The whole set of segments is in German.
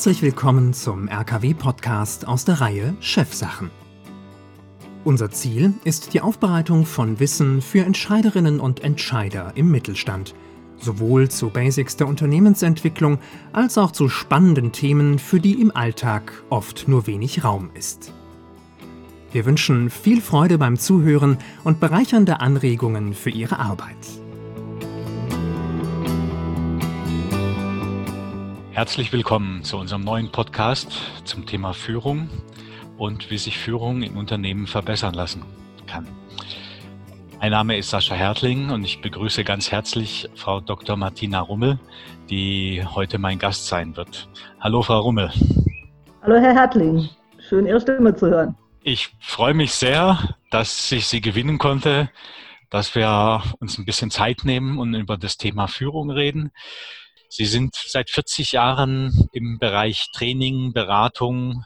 Herzlich willkommen zum RKW-Podcast aus der Reihe Chefsachen. Unser Ziel ist die Aufbereitung von Wissen für Entscheiderinnen und Entscheider im Mittelstand, sowohl zu Basics der Unternehmensentwicklung als auch zu spannenden Themen, für die im Alltag oft nur wenig Raum ist. Wir wünschen viel Freude beim Zuhören und bereichernde Anregungen für Ihre Arbeit. Herzlich willkommen zu unserem neuen Podcast zum Thema Führung und wie sich Führung in Unternehmen verbessern lassen kann. Mein Name ist Sascha Hertling und ich begrüße ganz herzlich Frau Dr. Martina Rummel, die heute mein Gast sein wird. Hallo, Frau Rummel. Hallo, Herr Hertling. Schön, Ihre Stimme zu hören. Ich freue mich sehr, dass ich Sie gewinnen konnte, dass wir uns ein bisschen Zeit nehmen und über das Thema Führung reden. Sie sind seit 40 Jahren im Bereich Training, Beratung,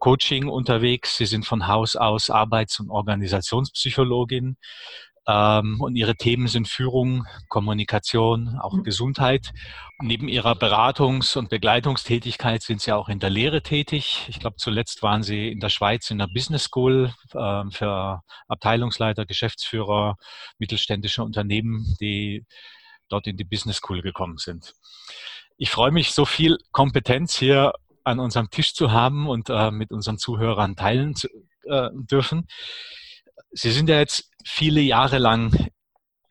Coaching unterwegs. Sie sind von Haus aus Arbeits- und Organisationspsychologin. Ähm, und ihre Themen sind Führung, Kommunikation, auch mhm. Gesundheit. Neben ihrer Beratungs- und Begleitungstätigkeit sind sie auch in der Lehre tätig. Ich glaube, zuletzt waren sie in der Schweiz in der Business School äh, für Abteilungsleiter, Geschäftsführer mittelständischer Unternehmen, die dort in die Business School gekommen sind. Ich freue mich, so viel Kompetenz hier an unserem Tisch zu haben und äh, mit unseren Zuhörern teilen zu äh, dürfen. Sie sind ja jetzt viele Jahre lang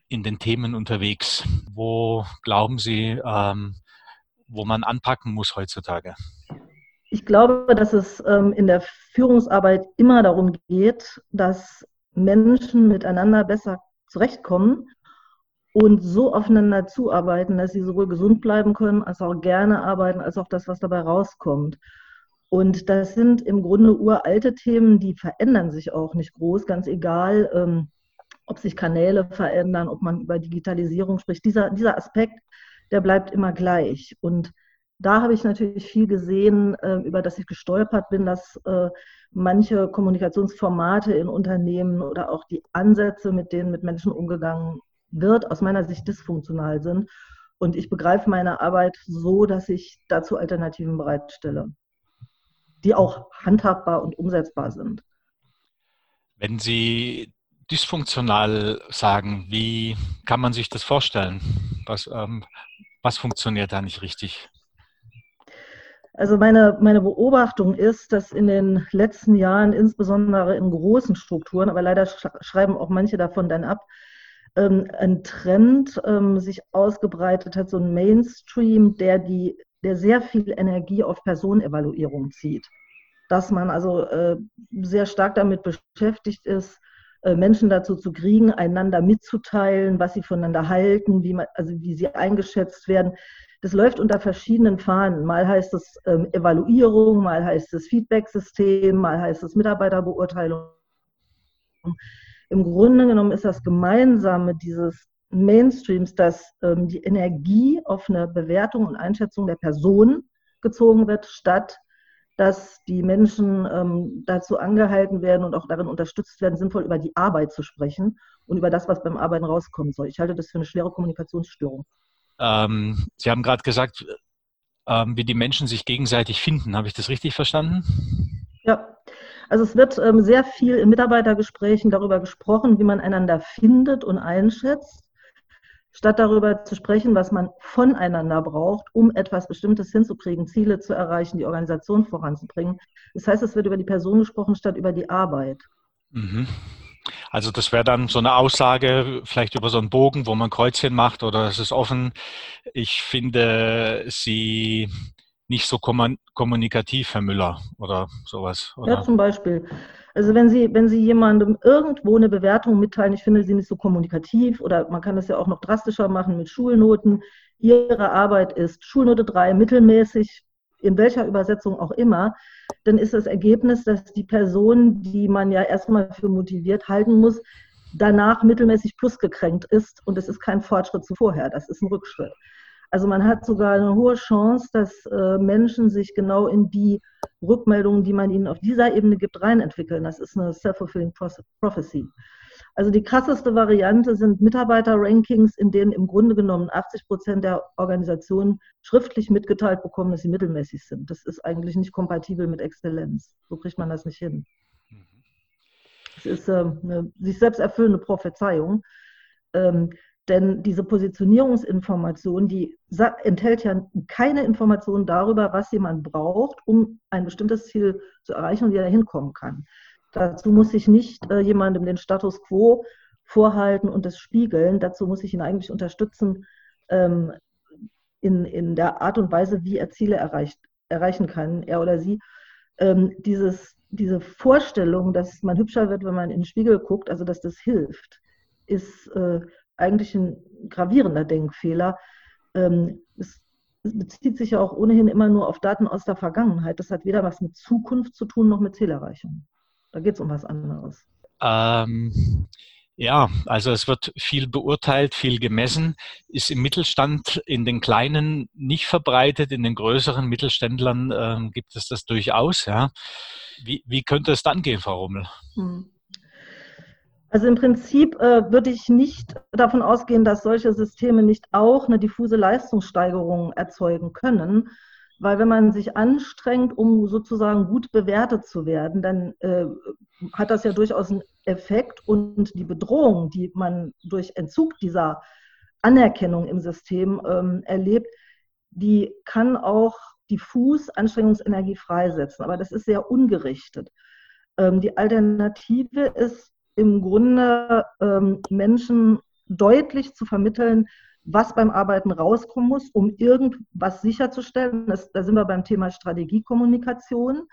in den Themen unterwegs. Wo glauben Sie, ähm, wo man anpacken muss heutzutage? Ich glaube, dass es ähm, in der Führungsarbeit immer darum geht, dass Menschen miteinander besser zurechtkommen und so aufeinander zuarbeiten, dass sie sowohl gesund bleiben können, als auch gerne arbeiten, als auch das, was dabei rauskommt. Und das sind im Grunde uralte Themen, die verändern sich auch nicht groß, ganz egal, ähm, ob sich Kanäle verändern, ob man über Digitalisierung spricht. Dieser, dieser Aspekt, der bleibt immer gleich. Und da habe ich natürlich viel gesehen, äh, über das ich gestolpert bin, dass äh, manche Kommunikationsformate in Unternehmen oder auch die Ansätze, mit denen mit Menschen umgegangen wird, aus meiner Sicht dysfunktional sind. Und ich begreife meine Arbeit so, dass ich dazu Alternativen bereitstelle, die auch handhabbar und umsetzbar sind. Wenn Sie dysfunktional sagen, wie kann man sich das vorstellen? Was, ähm, was funktioniert da nicht richtig? Also meine, meine Beobachtung ist, dass in den letzten Jahren, insbesondere in großen Strukturen, aber leider schreiben auch manche davon dann ab, ähm, ein Trend ähm, sich ausgebreitet hat, so ein Mainstream, der, die, der sehr viel Energie auf Personevaluierung zieht. Dass man also äh, sehr stark damit beschäftigt ist, äh, Menschen dazu zu kriegen, einander mitzuteilen, was sie voneinander halten, wie, man, also wie sie eingeschätzt werden. Das läuft unter verschiedenen Fahnen. Mal heißt es ähm, Evaluierung, mal heißt es Feedback-System, mal heißt es Mitarbeiterbeurteilung im Grunde genommen ist das Gemeinsame dieses Mainstreams, dass ähm, die Energie auf eine Bewertung und Einschätzung der Person gezogen wird, statt dass die Menschen ähm, dazu angehalten werden und auch darin unterstützt werden, sinnvoll über die Arbeit zu sprechen und über das, was beim Arbeiten rauskommen soll. Ich halte das für eine schwere Kommunikationsstörung. Ähm, Sie haben gerade gesagt, ähm, wie die Menschen sich gegenseitig finden. Habe ich das richtig verstanden? Ja, also es wird ähm, sehr viel in Mitarbeitergesprächen darüber gesprochen, wie man einander findet und einschätzt, statt darüber zu sprechen, was man voneinander braucht, um etwas Bestimmtes hinzukriegen, Ziele zu erreichen, die Organisation voranzubringen. Das heißt, es wird über die Person gesprochen, statt über die Arbeit. Mhm. Also das wäre dann so eine Aussage, vielleicht über so einen Bogen, wo man Kreuzchen macht oder es ist offen. Ich finde, Sie nicht so kommunikativ, Herr Müller, oder sowas. Oder? Ja, zum Beispiel. Also wenn Sie, wenn Sie jemandem irgendwo eine Bewertung mitteilen, ich finde sie nicht so kommunikativ, oder man kann das ja auch noch drastischer machen mit Schulnoten. Ihre Arbeit ist Schulnote 3, mittelmäßig, in welcher Übersetzung auch immer, dann ist das Ergebnis, dass die Person, die man ja erstmal für motiviert halten muss, danach mittelmäßig plus gekränkt ist und es ist kein Fortschritt zu vorher, das ist ein Rückschritt. Also man hat sogar eine hohe Chance, dass äh, Menschen sich genau in die Rückmeldungen, die man ihnen auf dieser Ebene gibt, reinentwickeln. Das ist eine self-fulfilling prophecy. Also die krasseste Variante sind Mitarbeiter-Rankings, in denen im Grunde genommen 80 Prozent der Organisationen schriftlich mitgeteilt bekommen, dass sie mittelmäßig sind. Das ist eigentlich nicht kompatibel mit Exzellenz. So kriegt man das nicht hin. Es ist äh, eine sich selbst erfüllende Prophezeiung. Ähm, denn diese Positionierungsinformation, die enthält ja keine Informationen darüber, was jemand braucht, um ein bestimmtes Ziel zu erreichen und wie er da hinkommen kann. Dazu muss ich nicht äh, jemandem den Status quo vorhalten und das spiegeln. Dazu muss ich ihn eigentlich unterstützen ähm, in, in der Art und Weise, wie er Ziele erreicht, erreichen kann, er oder sie. Ähm, dieses, diese Vorstellung, dass man hübscher wird, wenn man in den Spiegel guckt, also dass das hilft, ist äh, eigentlich ein gravierender Denkfehler. Ähm, es, bezieht sich ja auch ohnehin immer nur auf Daten aus der Vergangenheit. Das hat weder was mit Zukunft zu tun noch mit Zielerreichung. Da geht es um was anderes. Ähm, ja, also es wird viel beurteilt, viel gemessen, ist im Mittelstand in den kleinen nicht verbreitet, in den größeren Mittelständlern ähm, gibt es das durchaus. Ja. Wie, wie könnte es dann gehen, Frau Rummel? Hm. Also im Prinzip äh, würde ich nicht davon ausgehen, dass solche Systeme nicht auch eine diffuse Leistungssteigerung erzeugen können, weil wenn man sich anstrengt, um sozusagen gut bewertet zu werden, dann äh, hat das ja durchaus einen Effekt und die Bedrohung, die man durch Entzug dieser Anerkennung im System ähm, erlebt, die kann auch diffus Anstrengungsenergie freisetzen, aber das ist sehr ungerichtet. Ähm, die Alternative ist im Grunde ähm, Menschen deutlich zu vermitteln, was beim Arbeiten rauskommen muss, um irgendwas sicherzustellen. Das, da sind wir beim Thema Strategiekommunikation.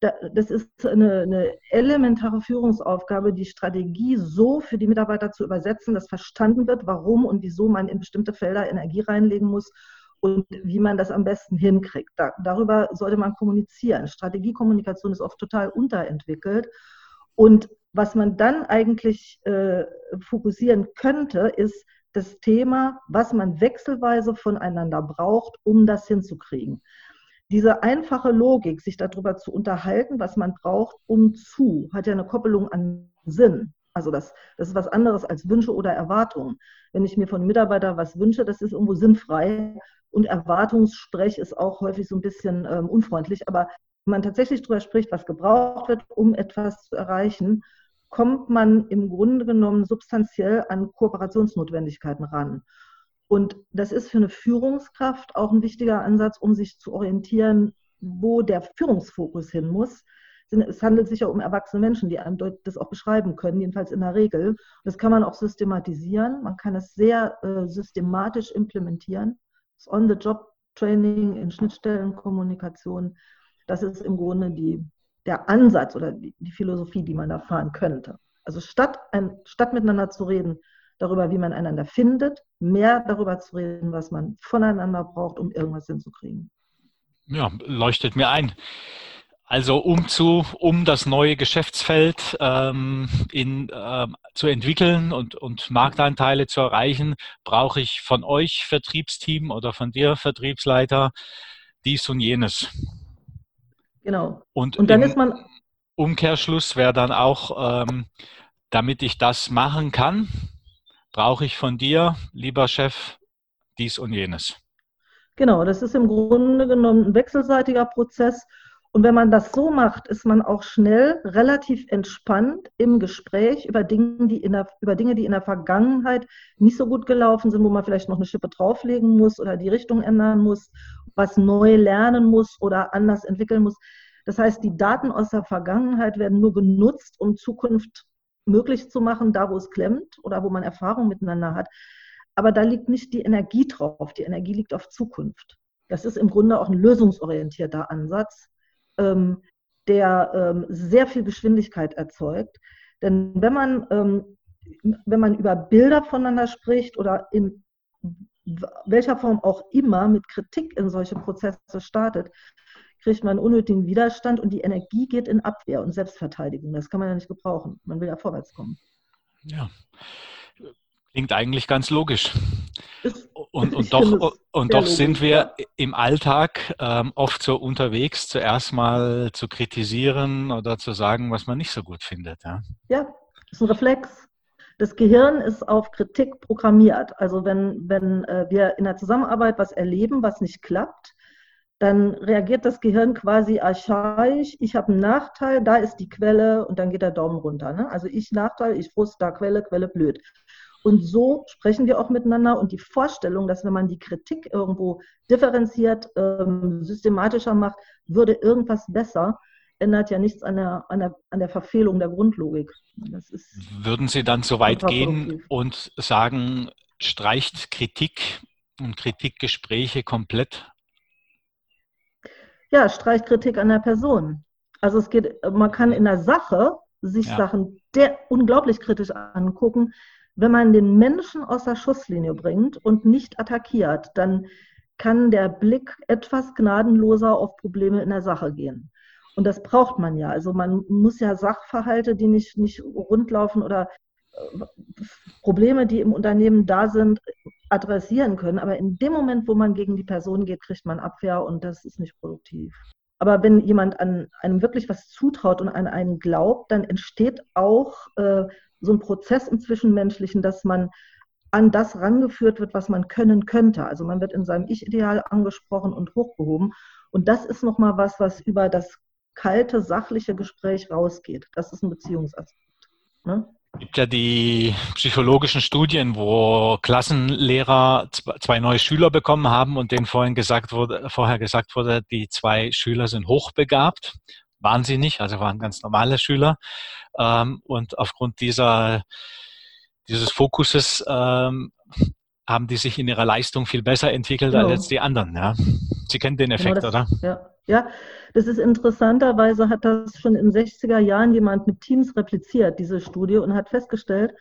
Da, das ist eine, eine, elementare Führungsaufgabe, die Strategie so für die Mitarbeiter zu übersetzen, dass verstanden wird, warum und wieso man in bestimmte Felder Energie reinlegen muss und wie man das am besten hinkriegt. Da, darüber sollte man kommunizieren. Strategiekommunikation ist oft total unterentwickelt. Und was man dann eigentlich äh, fokussieren könnte, ist das Thema, was man wechselweise voneinander braucht, um das hinzukriegen. Diese einfache Logik, sich darüber zu unterhalten, was man braucht, um zu, hat ja eine Koppelung an Sinn. Also das, das ist was anderes als Wünsche oder Erwartungen. Wenn ich mir von einem Mitarbeiter was wünsche, das ist irgendwo sinnfrei und Erwartungssprech ist auch häufig so ein bisschen ähm, unfreundlich. Aber wenn man tatsächlich darüber spricht, was gebraucht wird, um etwas zu erreichen, kommt man im Grunde genommen substanziell an Kooperationsnotwendigkeiten ran. Und das ist für eine Führungskraft auch ein wichtiger Ansatz, um sich zu orientieren, wo der Führungsfokus hin muss. Es handelt sich ja um erwachsene Menschen, die einem das auch beschreiben können, jedenfalls in der Regel. Das kann man auch systematisieren. Man kann es sehr äh, systematisch implementieren. Das On-the-Job-Training in Schnittstellenkommunikation, das ist im Grunde die, der Ansatz oder die, Philosophie, die man da fahren könnte. Also statt, ein, statt miteinander zu reden darüber, wie man einander findet, mehr darüber zu reden, was man voneinander braucht, um irgendwas hinzukriegen. Ja, leuchtet mir ein. Also um zu, um das neue Geschäftsfeld ähm, in, äh, zu entwickeln und, und Marktanteile zu erreichen, brauche ich von euch Vertriebsteam oder von dir Vertriebsleiter dies und jenes. Genau. Und, und dann ist man. Umkehrschluss wäre dann auch, ähm, damit ich das machen kann, brauche ich von dir, lieber Chef, dies und jenes. Genau, das ist im Grunde genommen ein wechselseitiger Prozess. Und wenn man das so macht, ist man auch schnell relativ entspannt im Gespräch über Dinge, die in der, über Dinge, die in der Vergangenheit nicht so gut gelaufen sind, wo man vielleicht noch eine Schippe drauflegen muss oder die Richtung ändern muss, was neu lernen muss oder anders entwickeln muss. Das heißt, die Daten aus der Vergangenheit werden nur genutzt, um Zukunft möglich zu machen, da wo es klemmt oder wo man Erfahrung miteinander hat. Aber da liegt nicht die Energie drauf. Die Energie liegt auf Zukunft. Das ist im Grunde auch ein lösungsorientierter Ansatz ähm, der ähm, sehr viel Geschwindigkeit erzeugt. Denn wenn man, ähm, wenn man über Bilder voneinander spricht oder in welcher Form auch immer mit Kritik in solche Prozesse startet, kriegt man unnötigen Widerstand und die Energie geht in Abwehr und Selbstverteidigung. Das kann man ja nicht gebrauchen. Man will ja vorwärts kommen. Ja, klingt eigentlich ganz logisch. Und, und doch, und doch sind wir im Alltag ähm, oft so unterwegs, zuerst mal zu kritisieren oder zu sagen, was man nicht so gut findet. Ja, ja ist ein Reflex. Das Gehirn ist auf Kritik programmiert. Also wenn, wenn äh, wir in der Zusammenarbeit was erleben, was nicht klappt, dann reagiert das Gehirn quasi archaisch. Ich habe einen Nachteil, da ist die Quelle und dann geht der Daumen runter. Ne? Also ich Nachteil, ich Frust, da Quelle, Quelle blöd. Und so sprechen wir auch miteinander. Und die Vorstellung, dass wenn man die Kritik irgendwo differenziert, ähm, systematischer macht, würde irgendwas besser, ändert ja nichts an der, an der, an der Verfehlung der Grundlogik. Würden Sie dann so weit gehen und sagen, streicht Kritik und Kritikgespräche komplett? Ja, streicht Kritik an der Person. Also es geht, man kann in der Sache sich ja. Sachen der, unglaublich kritisch angucken. Wenn man den Menschen aus der Schusslinie bringt und nicht attackiert, dann kann der Blick etwas gnadenloser auf Probleme in der Sache gehen. Und das braucht man ja. Also man muss ja Sachverhalte, die nicht, nicht rundlaufen oder äh, Probleme, die im Unternehmen da sind, adressieren können. Aber in dem Moment, wo man gegen die Person geht, kriegt man Abwehr und das ist nicht produktiv. Aber wenn jemand an einem wirklich was zutraut und an einen glaubt, dann entsteht auch äh, so ein Prozess im Zwischenmenschlichen, dass man an das rangeführt wird, was man können könnte. Also man wird in seinem Ich-Ideal angesprochen und hochgehoben. Und das ist nochmal was, was über das kalte, sachliche Gespräch rausgeht. Das ist ein Beziehungsaspekt. Ne? Es gibt ja die psychologischen Studien, wo Klassenlehrer zwei neue Schüler bekommen haben und denen vorhin gesagt wurde, vorher gesagt wurde, die zwei Schüler sind hochbegabt. Waren sie nicht, also waren ganz normale Schüler. Ähm, und aufgrund dieser, dieses Fokuses ähm, haben die sich in ihrer Leistung viel besser entwickelt genau. als die anderen. Ja. Sie kennen den Effekt, genau das, oder? Ja, ja, das ist interessanterweise, hat das schon in den 60er Jahren jemand mit Teams repliziert, diese Studie, und hat festgestellt,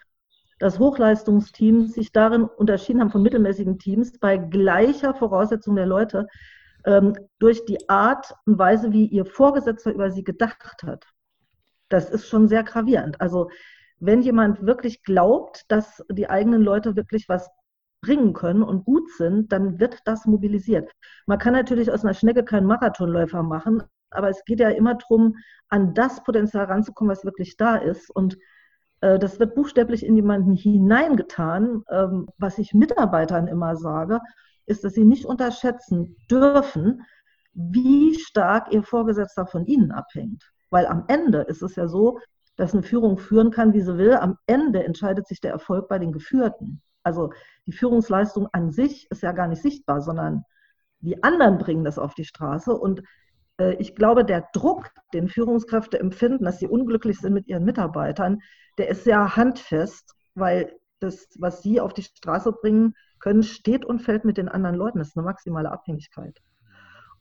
dass Hochleistungsteams sich darin unterschieden haben von mittelmäßigen Teams bei gleicher Voraussetzung der Leute ähm, durch die Art und Weise, wie ihr Vorgesetzter über sie gedacht hat. Das ist schon sehr gravierend. Also wenn jemand wirklich glaubt, dass die eigenen Leute wirklich was bringen können und gut sind, dann wird das mobilisiert. Man kann natürlich aus einer Schnecke keinen Marathonläufer machen, aber es geht ja immer darum, an das Potenzial ranzukommen, was wirklich da ist. Und äh, das wird buchstäblich in jemanden hineingetan. Ähm, was ich Mitarbeitern immer sage, ist, dass sie nicht unterschätzen dürfen, wie stark ihr Vorgesetzter von ihnen abhängt. Weil am Ende ist es ja so, dass eine Führung führen kann, wie sie will. Am Ende entscheidet sich der Erfolg bei den Geführten. Also die Führungsleistung an sich ist ja gar nicht sichtbar, sondern die anderen bringen das auf die Straße. Und äh, ich glaube, der Druck, den Führungskräfte empfinden, dass sie unglücklich sind mit ihren Mitarbeitern, der ist sehr handfest, weil das, was sie auf die Straße bringen können, steht und fällt mit den anderen Leuten. Das ist eine maximale Abhängigkeit.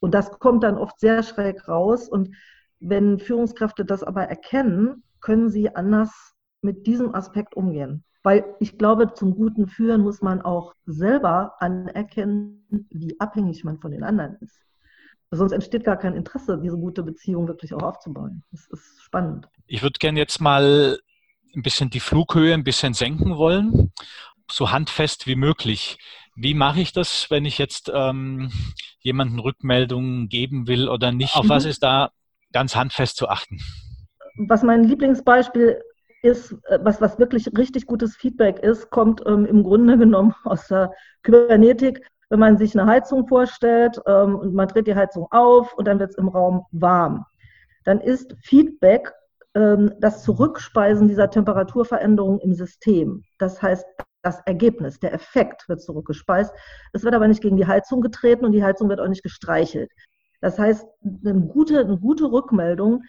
Und das kommt dann oft sehr schräg raus. Und wenn Führungskräfte das aber erkennen, können sie anders mit diesem Aspekt umgehen. Weil ich glaube, zum guten Führen muss man auch selber anerkennen, wie abhängig man von den anderen ist. Sonst entsteht gar kein Interesse, diese gute Beziehung wirklich auch aufzubauen. Das ist spannend. Ich würde gerne jetzt mal ein bisschen die Flughöhe ein bisschen senken wollen, so handfest wie möglich. Wie mache ich das, wenn ich jetzt ähm, jemanden Rückmeldungen geben will oder nicht? Auf mhm. was ist da ganz handfest zu achten? Was mein Lieblingsbeispiel ist, äh, was, was wirklich richtig gutes Feedback ist, kommt ähm, im Grunde genommen aus der Kybernetik. Wenn man sich eine Heizung vorstellt ähm, und man dreht die Heizung auf und dann wird es im Raum warm, dann ist Feedback ähm, das Zurückspeisen dieser Temperaturveränderung im System. Das heißt, das Ergebnis, der Effekt wird zurückgespeist. Es wird aber nicht gegen die Heizung getreten und die Heizung wird auch nicht gestreichelt. Das heißt, eine gute, eine gute Rückmeldung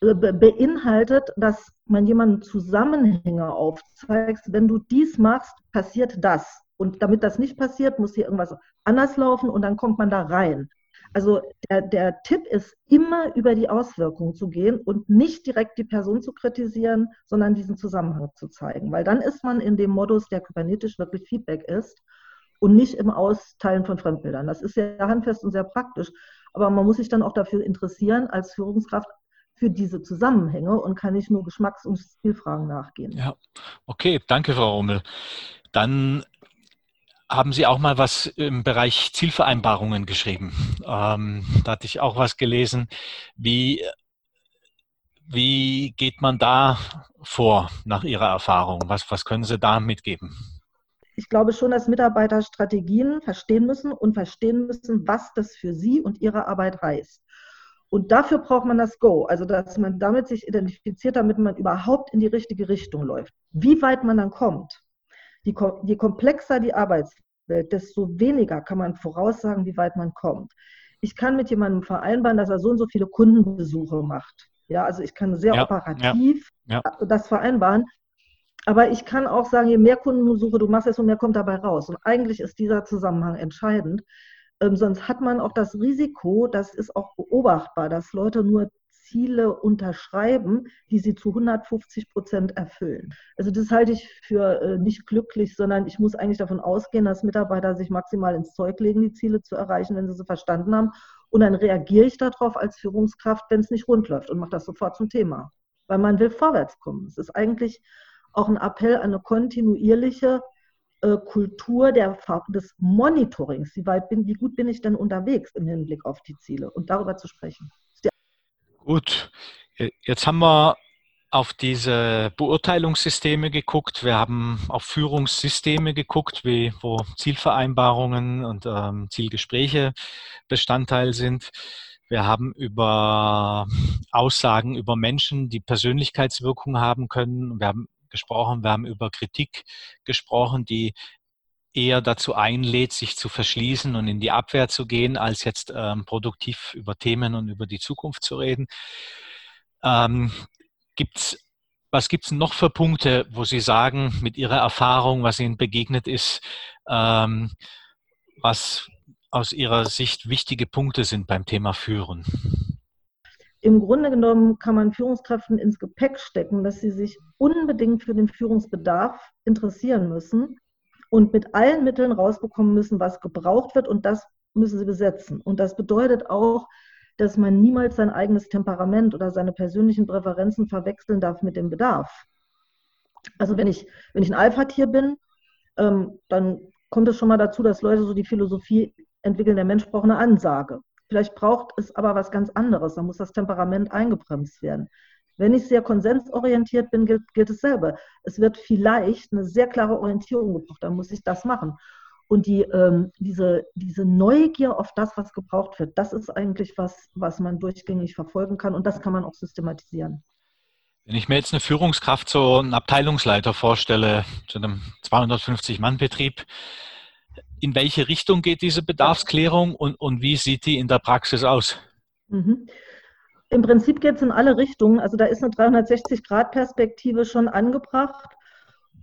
beinhaltet, dass man jemanden Zusammenhänge aufzeigt. Wenn du dies machst, passiert das. Und damit das nicht passiert, muss hier irgendwas anders laufen und dann kommt man da rein. Also der, der Tipp ist, immer über die Auswirkungen zu gehen und nicht direkt die Person zu kritisieren, sondern diesen Zusammenhang zu zeigen. Weil dann ist man in dem Modus, der kybernetisch wirklich Feedback ist und nicht im Austeilen von Fremdbildern. Das ist sehr handfest und sehr praktisch. Aber man muss sich dann auch dafür interessieren, als Führungskraft für diese Zusammenhänge und kann nicht nur Geschmacks- und Stilfragen nachgehen. Ja, okay, danke, Frau Rummel. Dann haben Sie auch mal was im Bereich Zielvereinbarungen geschrieben. Ähm, da hatte ich auch was gelesen. Wie, Wie geht man da vor nach Ihrer Erfahrung? Was, was können Sie da mitgeben? Ich glaube schon, dass Mitarbeiter Strategien verstehen müssen und verstehen müssen, was das für sie und ihre Arbeit heißt. Und dafür braucht man das Go, also dass man damit sich identifiziert, damit man überhaupt in die richtige Richtung läuft. Wie weit man dann kommt, je komplexer die Arbeitswelt, desto weniger kann man voraussagen, wie weit man kommt. Ich kann mit jemandem vereinbaren, dass er so und so viele Kundenbesuche macht. Ja, also ich kann sehr ja, operativ ja, ja. das vereinbaren. Aber ich kann auch sagen, je mehr Kundenbesuche du machst, desto mehr kommt dabei raus. Und eigentlich ist dieser Zusammenhang entscheidend. Ähm, sonst hat man auch das Risiko, das ist auch beobachtbar, dass Leute nur Ziele unterschreiben, die sie zu 150 Prozent erfüllen. Also das halte ich für äh, nicht glücklich, sondern ich muss eigentlich davon ausgehen, dass Mitarbeiter sich maximal ins Zeug legen, die Ziele zu erreichen, wenn sie sie verstanden haben. Und dann reagiere ich darauf als Führungskraft, wenn es nicht rund läuft und mache das sofort zum Thema. Weil man will vorwärts kommen. Es ist eigentlich auch ein Appell an eine kontinuierliche Kultur der, des Monitorings. Wie, weit bin, wie gut bin ich denn unterwegs im Hinblick auf die Ziele und darüber zu sprechen. Gut, jetzt haben wir auf diese Beurteilungssysteme geguckt. Wir haben auf Führungssysteme geguckt, wie, wo Zielvereinbarungen und ähm, Zielgespräche Bestandteil sind. Wir haben über Aussagen über Menschen, die Persönlichkeitswirkung haben können. Wir haben gesprochen, wir haben über Kritik gesprochen, die eher dazu einlädt, sich zu verschließen und in die Abwehr zu gehen, als jetzt ähm, produktiv über Themen und über die Zukunft zu reden. Ähm, gibt's, was gibt es noch für Punkte, wo Sie sagen, mit Ihrer Erfahrung, was Ihnen begegnet ist, ähm, was aus Ihrer Sicht wichtige Punkte sind beim Thema Führen? Im Grunde genommen kann man Führungskräften ins Gepäck stecken, dass sie sich unbedingt für den Führungsbedarf interessieren müssen und mit allen Mitteln rausbekommen müssen, was gebraucht wird und das müssen sie besetzen. Und das bedeutet auch, dass man niemals sein eigenes Temperament oder seine persönlichen Präferenzen verwechseln darf mit dem Bedarf. Also wenn ich, wenn ich ein Alpha-Tier bin, ähm, dann kommt es schon mal dazu, dass Leute so die Philosophie entwickeln, der Mensch braucht eine Ansage. Vielleicht braucht es aber was ganz anderes, da muss das Temperament eingebremst werden. Wenn ich sehr konsensorientiert bin, gilt, gilt dasselbe. Es wird vielleicht eine sehr klare Orientierung gebraucht, dann muss ich das machen. Und die, ähm, diese, diese Neugier auf das, was gebraucht wird, das ist eigentlich was, was man durchgängig verfolgen kann und das kann man auch systematisieren. Wenn ich mir jetzt eine Führungskraft, so einen Abteilungsleiter vorstelle, zu einem 250-Mann-Betrieb, in welche Richtung geht diese Bedarfsklärung und, und wie sieht die in der Praxis aus? Mhm. Im Prinzip geht es in alle Richtungen. Also da ist eine 360-Grad-Perspektive schon angebracht.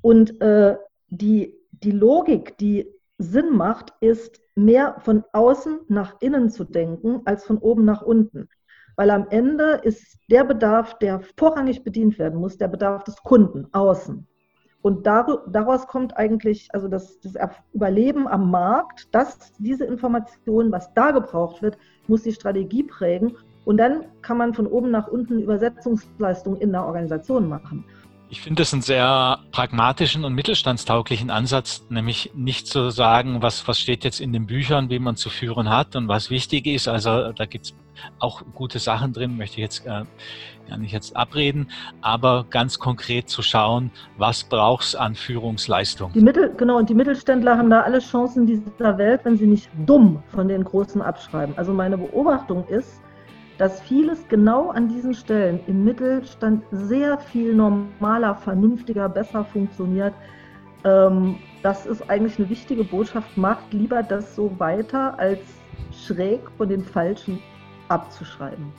Und äh, die, die Logik, die Sinn macht, ist mehr von außen nach innen zu denken, als von oben nach unten. Weil am Ende ist der Bedarf, der vorrangig bedient werden muss, der Bedarf des Kunden außen. Und daraus kommt eigentlich also das, das, Überleben am Markt, dass diese Information, was da gebraucht wird, muss die Strategie prägen. Und dann kann man von oben nach unten Übersetzungsleistungen in der Organisation machen. Ich finde das einen sehr pragmatischen und mittelstandstauglichen Ansatz, nämlich nicht zu sagen, was, was steht jetzt in den Büchern, wie man zu führen hat und was wichtig ist. Also da gibt es auch gute Sachen drin, möchte ich jetzt äh, gar nicht jetzt abreden, aber ganz konkret zu schauen, was braucht es an Führungsleistung. Die Mittel, genau, und die Mittelständler haben da alle Chancen dieser Welt, wenn sie nicht dumm von den Großen abschreiben. Also meine Beobachtung ist, dass vieles genau an diesen Stellen im Mittelstand sehr viel normaler, vernünftiger, besser funktioniert. Ähm, das ist eigentlich eine wichtige Botschaft. Macht lieber das so weiter, als schräg von den Falschen abzuschreiben.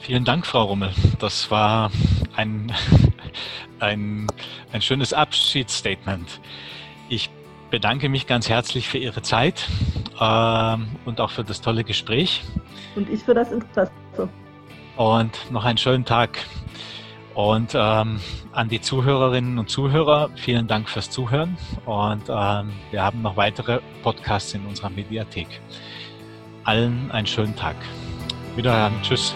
Vielen Dank, Frau Rummel. Das war ein, ein, ein schönes Abschiedsstatement. Ich bedanke mich ganz herzlich für Ihre Zeit äh, und auch für das tolle Gespräch. Und ich für das Interesse. Und noch einen schönen Tag. Und ähm, an die Zuhörerinnen und Zuhörer, vielen Dank fürs Zuhören. Und ähm, wir haben noch weitere Podcasts in unserer Mediathek. Allen einen schönen Tag. Wiederhören. Tschüss.